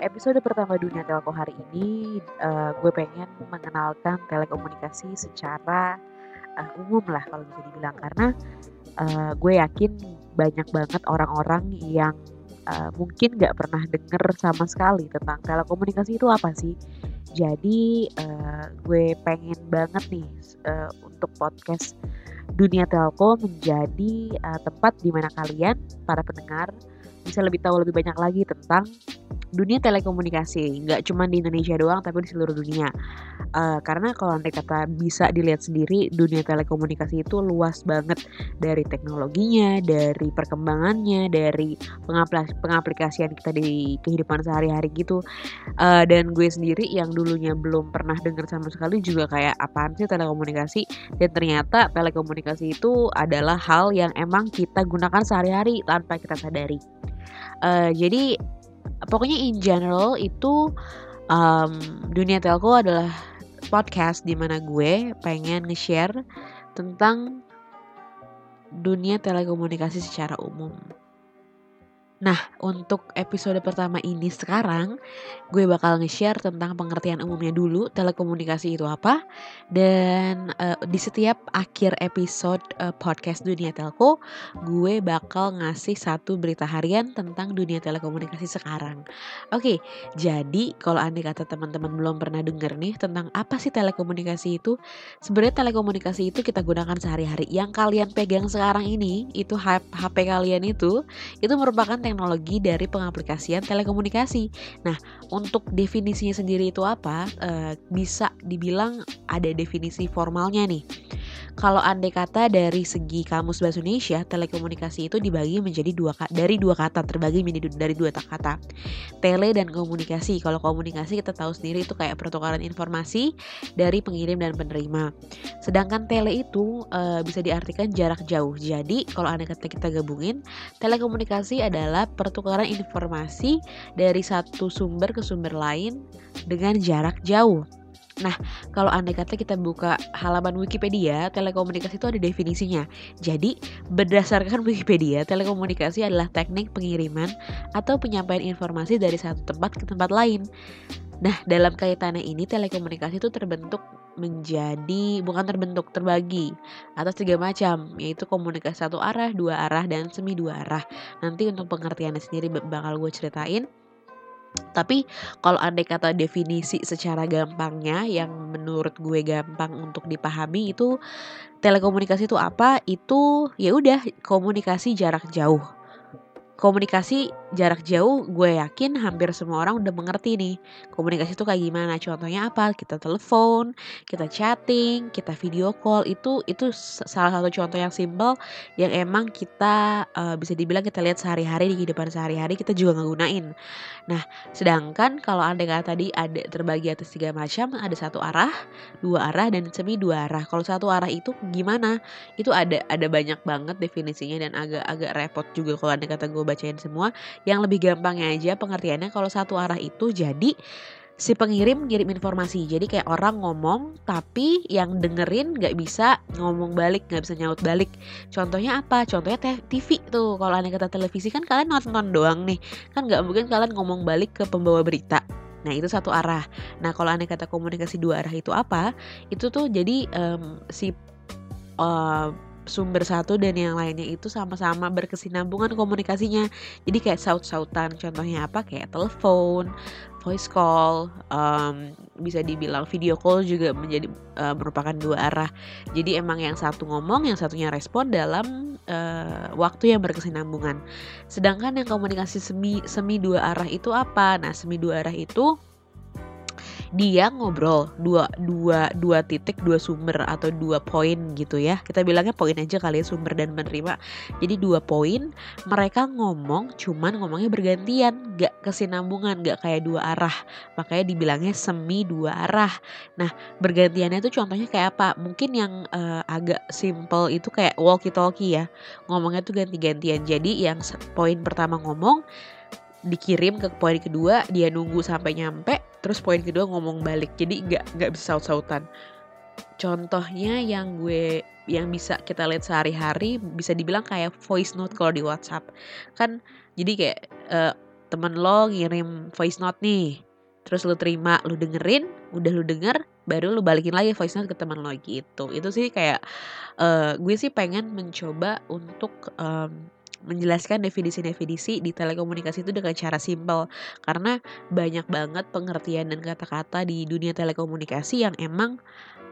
episode pertama Dunia Telko hari ini uh, gue pengen mengenalkan telekomunikasi secara uh, umum lah kalau bisa dibilang karena uh, gue yakin banyak banget orang-orang yang uh, mungkin gak pernah denger sama sekali tentang telekomunikasi itu apa sih. Jadi uh, gue pengen banget nih uh, untuk podcast Dunia Telko menjadi uh, tempat di mana kalian para pendengar bisa lebih tahu lebih banyak lagi tentang dunia telekomunikasi nggak cuma di Indonesia doang tapi di seluruh dunia. Uh, karena kalau nanti kata bisa dilihat sendiri dunia telekomunikasi itu luas banget. Dari teknologinya dari perkembangannya dari pengaplikasian kita di kehidupan sehari-hari gitu. Uh, dan gue sendiri yang dulunya belum pernah dengar sama sekali juga kayak apaan sih telekomunikasi? Dan ternyata telekomunikasi itu adalah hal yang emang kita gunakan sehari-hari tanpa kita sadari. Uh, jadi pokoknya in general itu um, dunia telco adalah podcast di mana gue pengen nge-share tentang dunia telekomunikasi secara umum. Nah, untuk episode pertama ini sekarang, gue bakal nge-share tentang pengertian umumnya dulu, telekomunikasi itu apa. Dan uh, di setiap akhir episode uh, podcast Dunia Telco, gue bakal ngasih satu berita harian tentang dunia telekomunikasi sekarang. Oke, jadi kalau anda kata teman-teman belum pernah denger nih tentang apa sih telekomunikasi itu, sebenarnya telekomunikasi itu kita gunakan sehari-hari. Yang kalian pegang sekarang ini, itu HP kalian itu, itu merupakan teknologi dari pengaplikasian telekomunikasi. Nah, untuk definisinya sendiri itu apa? E, bisa dibilang ada definisi formalnya nih. Kalau andai kata dari segi kamus bahasa Indonesia, telekomunikasi itu dibagi menjadi dua dari dua kata, terbagi menjadi dari dua kata. Tele dan komunikasi. Kalau komunikasi kita tahu sendiri itu kayak pertukaran informasi dari pengirim dan penerima. Sedangkan tele itu e, bisa diartikan jarak jauh. Jadi kalau andai kata kita gabungin, telekomunikasi adalah pertukaran informasi dari satu sumber ke sumber lain dengan jarak jauh. Nah, kalau andai kata kita buka halaman Wikipedia, telekomunikasi itu ada definisinya. Jadi, berdasarkan Wikipedia, telekomunikasi adalah teknik pengiriman atau penyampaian informasi dari satu tempat ke tempat lain. Nah, dalam kaitannya ini telekomunikasi itu terbentuk menjadi bukan terbentuk terbagi atas tiga macam yaitu komunikasi satu arah, dua arah dan semi dua arah. Nanti untuk pengertiannya sendiri bakal gue ceritain. Tapi kalau andai kata definisi secara gampangnya yang menurut gue gampang untuk dipahami itu telekomunikasi itu apa? Itu ya udah komunikasi jarak jauh komunikasi jarak jauh gue yakin hampir semua orang udah mengerti nih komunikasi itu kayak gimana. Contohnya apa? Kita telepon kita chatting kita video call. Itu itu salah satu contoh yang simple yang emang kita uh, bisa dibilang kita lihat sehari-hari di kehidupan sehari-hari kita juga ngegunain nah sedangkan kalau anda kata tadi ada terbagi atas tiga macam ada satu arah dua arah dan semi dua arah. Kalau satu arah itu gimana? Itu ada ada banyak banget definisinya dan agak-agak repot juga kalau anda kata gue bacain semua. Yang lebih gampangnya aja pengertiannya kalau satu arah itu jadi si pengirim ngirim informasi. Jadi kayak orang ngomong tapi yang dengerin nggak bisa ngomong balik nggak bisa nyaut balik. Contohnya apa? Contohnya TV tuh. Kalau aneh kata televisi kan kalian nonton doang nih. Kan nggak mungkin kalian ngomong balik ke pembawa berita. Nah itu satu arah. Nah kalau aneh kata komunikasi dua arah itu apa? Itu tuh jadi um, si uh, sumber satu dan yang lainnya itu sama-sama berkesinambungan komunikasinya. Jadi kayak saut-sautan. Contohnya apa? Kayak telepon, voice call, um, bisa dibilang video call juga menjadi uh, merupakan dua arah. Jadi emang yang satu ngomong, yang satunya respon dalam uh, waktu yang berkesinambungan. Sedangkan yang komunikasi semi semi dua arah itu apa? Nah, semi dua arah itu dia ngobrol dua dua dua titik dua sumber atau dua poin gitu ya. Kita bilangnya poin aja kali ya sumber dan menerima. Jadi dua poin mereka ngomong cuman ngomongnya bergantian gak kesinambungan gak kayak dua arah. Makanya dibilangnya semi dua arah. Nah bergantiannya itu contohnya kayak apa? Mungkin yang uh, agak simple itu kayak walkie talkie ya. Ngomongnya tuh ganti-gantian. Jadi yang poin pertama ngomong dikirim ke poin kedua dia nunggu sampai nyampe terus poin kedua ngomong balik jadi nggak nggak bisa saut-sautan. Contohnya yang gue yang bisa kita lihat sehari-hari bisa dibilang kayak voice note kalau di WhatsApp. Kan jadi kayak uh, temen lo ngirim voice note nih terus lu terima lu dengerin udah lu denger baru lu balikin lagi voice note ke teman lo gitu. Itu sih kayak uh, gue sih pengen mencoba untuk um, menjelaskan definisi-definisi di telekomunikasi itu dengan cara simpel karena banyak banget pengertian dan kata-kata di dunia telekomunikasi yang emang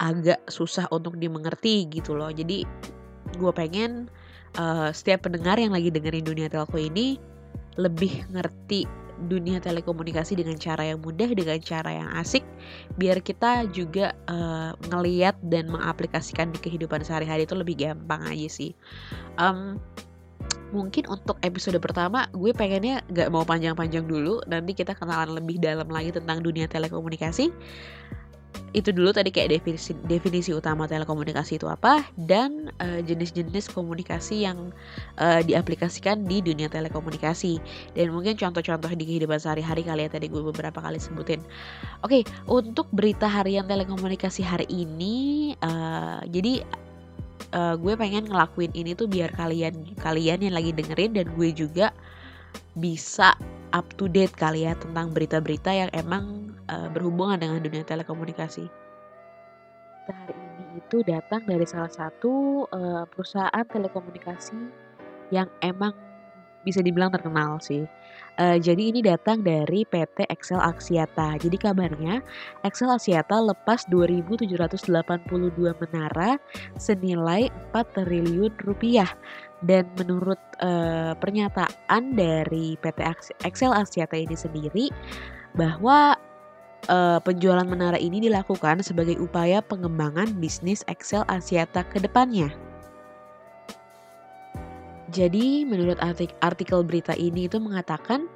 agak susah untuk dimengerti gitu loh jadi gue pengen uh, setiap pendengar yang lagi dengerin dunia telco ini lebih ngerti dunia telekomunikasi dengan cara yang mudah, dengan cara yang asik, biar kita juga uh, ngeliat dan mengaplikasikan di kehidupan sehari-hari itu lebih gampang aja sih. Um, mungkin untuk episode pertama gue pengennya gak mau panjang-panjang dulu, nanti kita kenalan lebih dalam lagi tentang dunia telekomunikasi. Itu dulu tadi kayak definisi definisi utama telekomunikasi itu apa dan uh, jenis-jenis komunikasi yang uh, diaplikasikan di dunia telekomunikasi. Dan mungkin contoh-contoh di kehidupan sehari-hari kali ya tadi gue beberapa kali sebutin. Oke, okay, untuk berita harian telekomunikasi hari ini uh, jadi uh, gue pengen ngelakuin ini tuh biar kalian kalian yang lagi dengerin dan gue juga bisa up to date kali ya tentang berita-berita yang emang uh, berhubungan dengan dunia telekomunikasi. Hari ini itu datang dari salah satu uh, perusahaan telekomunikasi yang emang bisa dibilang terkenal sih. Uh, jadi ini datang dari PT Excel Axiata. Jadi kabarnya Excel Axiata lepas 2.782 menara senilai 4 triliun rupiah dan menurut uh, pernyataan dari PT Excel Axiata ini sendiri bahwa uh, penjualan menara ini dilakukan sebagai upaya pengembangan bisnis Excel Axiata ke depannya. Jadi menurut artikel berita ini itu mengatakan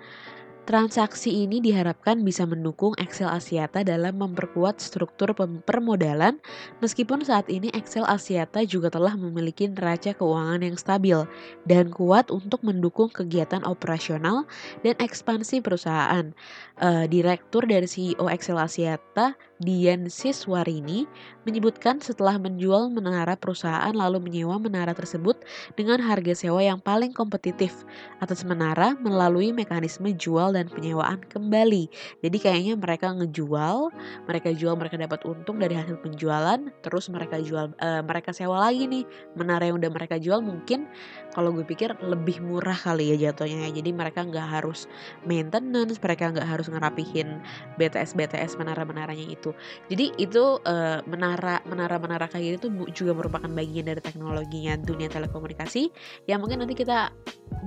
Transaksi ini diharapkan bisa mendukung Excel Asiata dalam memperkuat struktur permodalan meskipun saat ini Excel Asiata juga telah memiliki neraca keuangan yang stabil dan kuat untuk mendukung kegiatan operasional dan ekspansi perusahaan. Uh, Direktur dari CEO Excel Asiata Dian Siswarini menyebutkan setelah menjual menara perusahaan lalu menyewa menara tersebut dengan harga sewa yang paling kompetitif atas menara melalui mekanisme jual dan penyewaan kembali. Jadi kayaknya mereka ngejual, mereka jual mereka dapat untung dari hasil penjualan, terus mereka jual uh, mereka sewa lagi nih menara yang udah mereka jual mungkin kalau gue pikir lebih murah kali ya jatuhnya ya. Jadi mereka nggak harus maintenance, mereka nggak harus ngerapihin BTS BTS menara-menaranya itu jadi itu uh, menara menara menara kayak gitu juga merupakan bagian dari teknologinya dunia telekomunikasi yang mungkin nanti kita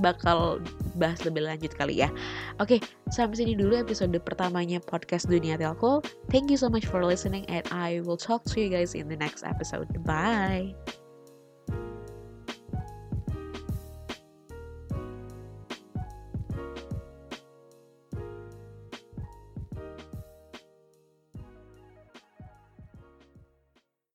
bakal bahas lebih lanjut kali ya. Oke, sampai sini dulu episode pertamanya podcast Dunia Telco. Thank you so much for listening and I will talk to you guys in the next episode. Bye.